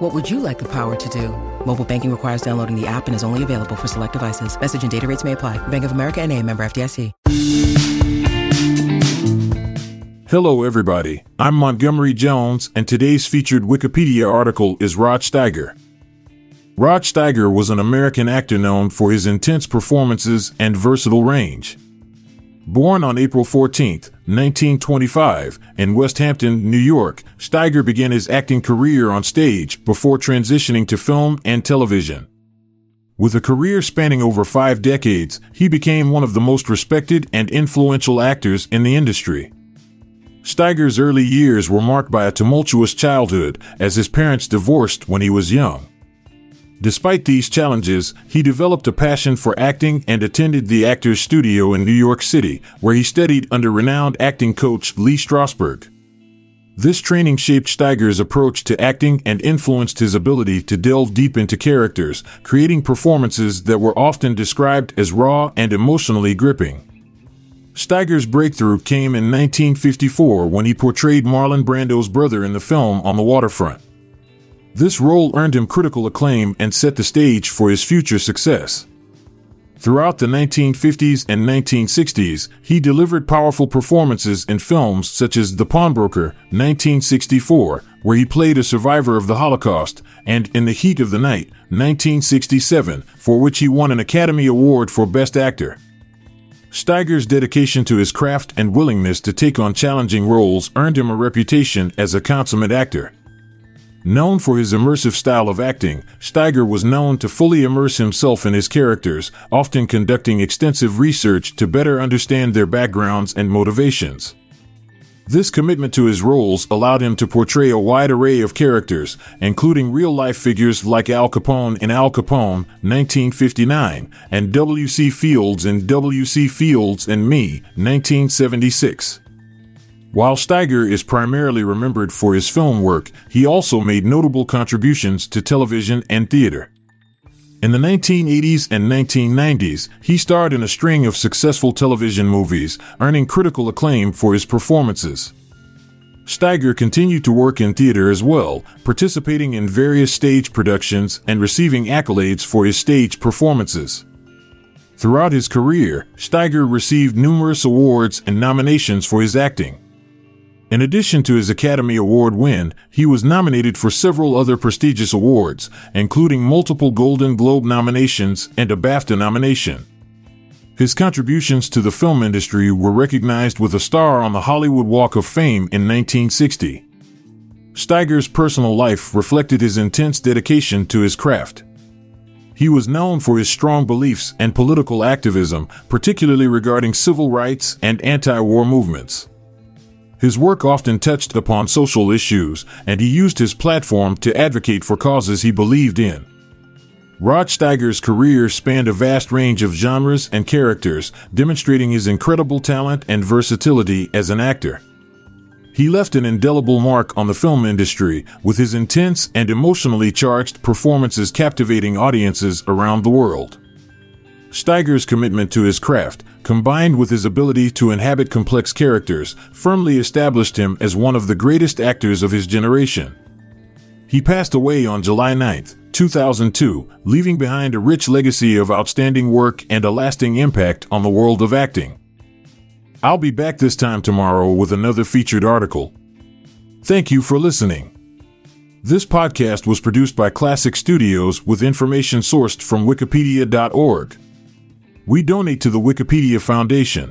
What would you like the power to do? Mobile banking requires downloading the app and is only available for select devices. Message and data rates may apply. Bank of America and a member FDIC. Hello, everybody. I'm Montgomery Jones, and today's featured Wikipedia article is Rod Steiger. Rod Steiger was an American actor known for his intense performances and versatile range. Born on April 14, 1925, in Westhampton, New York, Steiger began his acting career on stage before transitioning to film and television. With a career spanning over five decades, he became one of the most respected and influential actors in the industry. Steiger's early years were marked by a tumultuous childhood as his parents divorced when he was young. Despite these challenges, he developed a passion for acting and attended the Actors Studio in New York City, where he studied under renowned acting coach Lee Strasberg. This training shaped Steiger's approach to acting and influenced his ability to delve deep into characters, creating performances that were often described as raw and emotionally gripping. Steiger's breakthrough came in 1954 when he portrayed Marlon Brando's brother in the film On the Waterfront. This role earned him critical acclaim and set the stage for his future success. Throughout the 1950s and 1960s, he delivered powerful performances in films such as The Pawnbroker, 1964, where he played a survivor of the Holocaust, and In the Heat of the Night, 1967, for which he won an Academy Award for Best Actor. Steiger's dedication to his craft and willingness to take on challenging roles earned him a reputation as a consummate actor. Known for his immersive style of acting, Steiger was known to fully immerse himself in his characters, often conducting extensive research to better understand their backgrounds and motivations. This commitment to his roles allowed him to portray a wide array of characters, including real life figures like Al Capone in Al Capone, 1959, and W.C. Fields in W.C. Fields and Me, 1976. While Steiger is primarily remembered for his film work, he also made notable contributions to television and theater. In the 1980s and 1990s, he starred in a string of successful television movies, earning critical acclaim for his performances. Steiger continued to work in theater as well, participating in various stage productions and receiving accolades for his stage performances. Throughout his career, Steiger received numerous awards and nominations for his acting. In addition to his Academy Award win, he was nominated for several other prestigious awards, including multiple Golden Globe nominations and a BAFTA nomination. His contributions to the film industry were recognized with a star on the Hollywood Walk of Fame in 1960. Steiger's personal life reflected his intense dedication to his craft. He was known for his strong beliefs and political activism, particularly regarding civil rights and anti war movements. His work often touched upon social issues, and he used his platform to advocate for causes he believed in. Rod Steiger's career spanned a vast range of genres and characters, demonstrating his incredible talent and versatility as an actor. He left an indelible mark on the film industry, with his intense and emotionally charged performances captivating audiences around the world. Steiger's commitment to his craft, combined with his ability to inhabit complex characters, firmly established him as one of the greatest actors of his generation. He passed away on July 9, 2002, leaving behind a rich legacy of outstanding work and a lasting impact on the world of acting. I'll be back this time tomorrow with another featured article. Thank you for listening. This podcast was produced by Klassic Studios with information sourced from Wikipedia.org. We donate to the Wikipedia Foundation.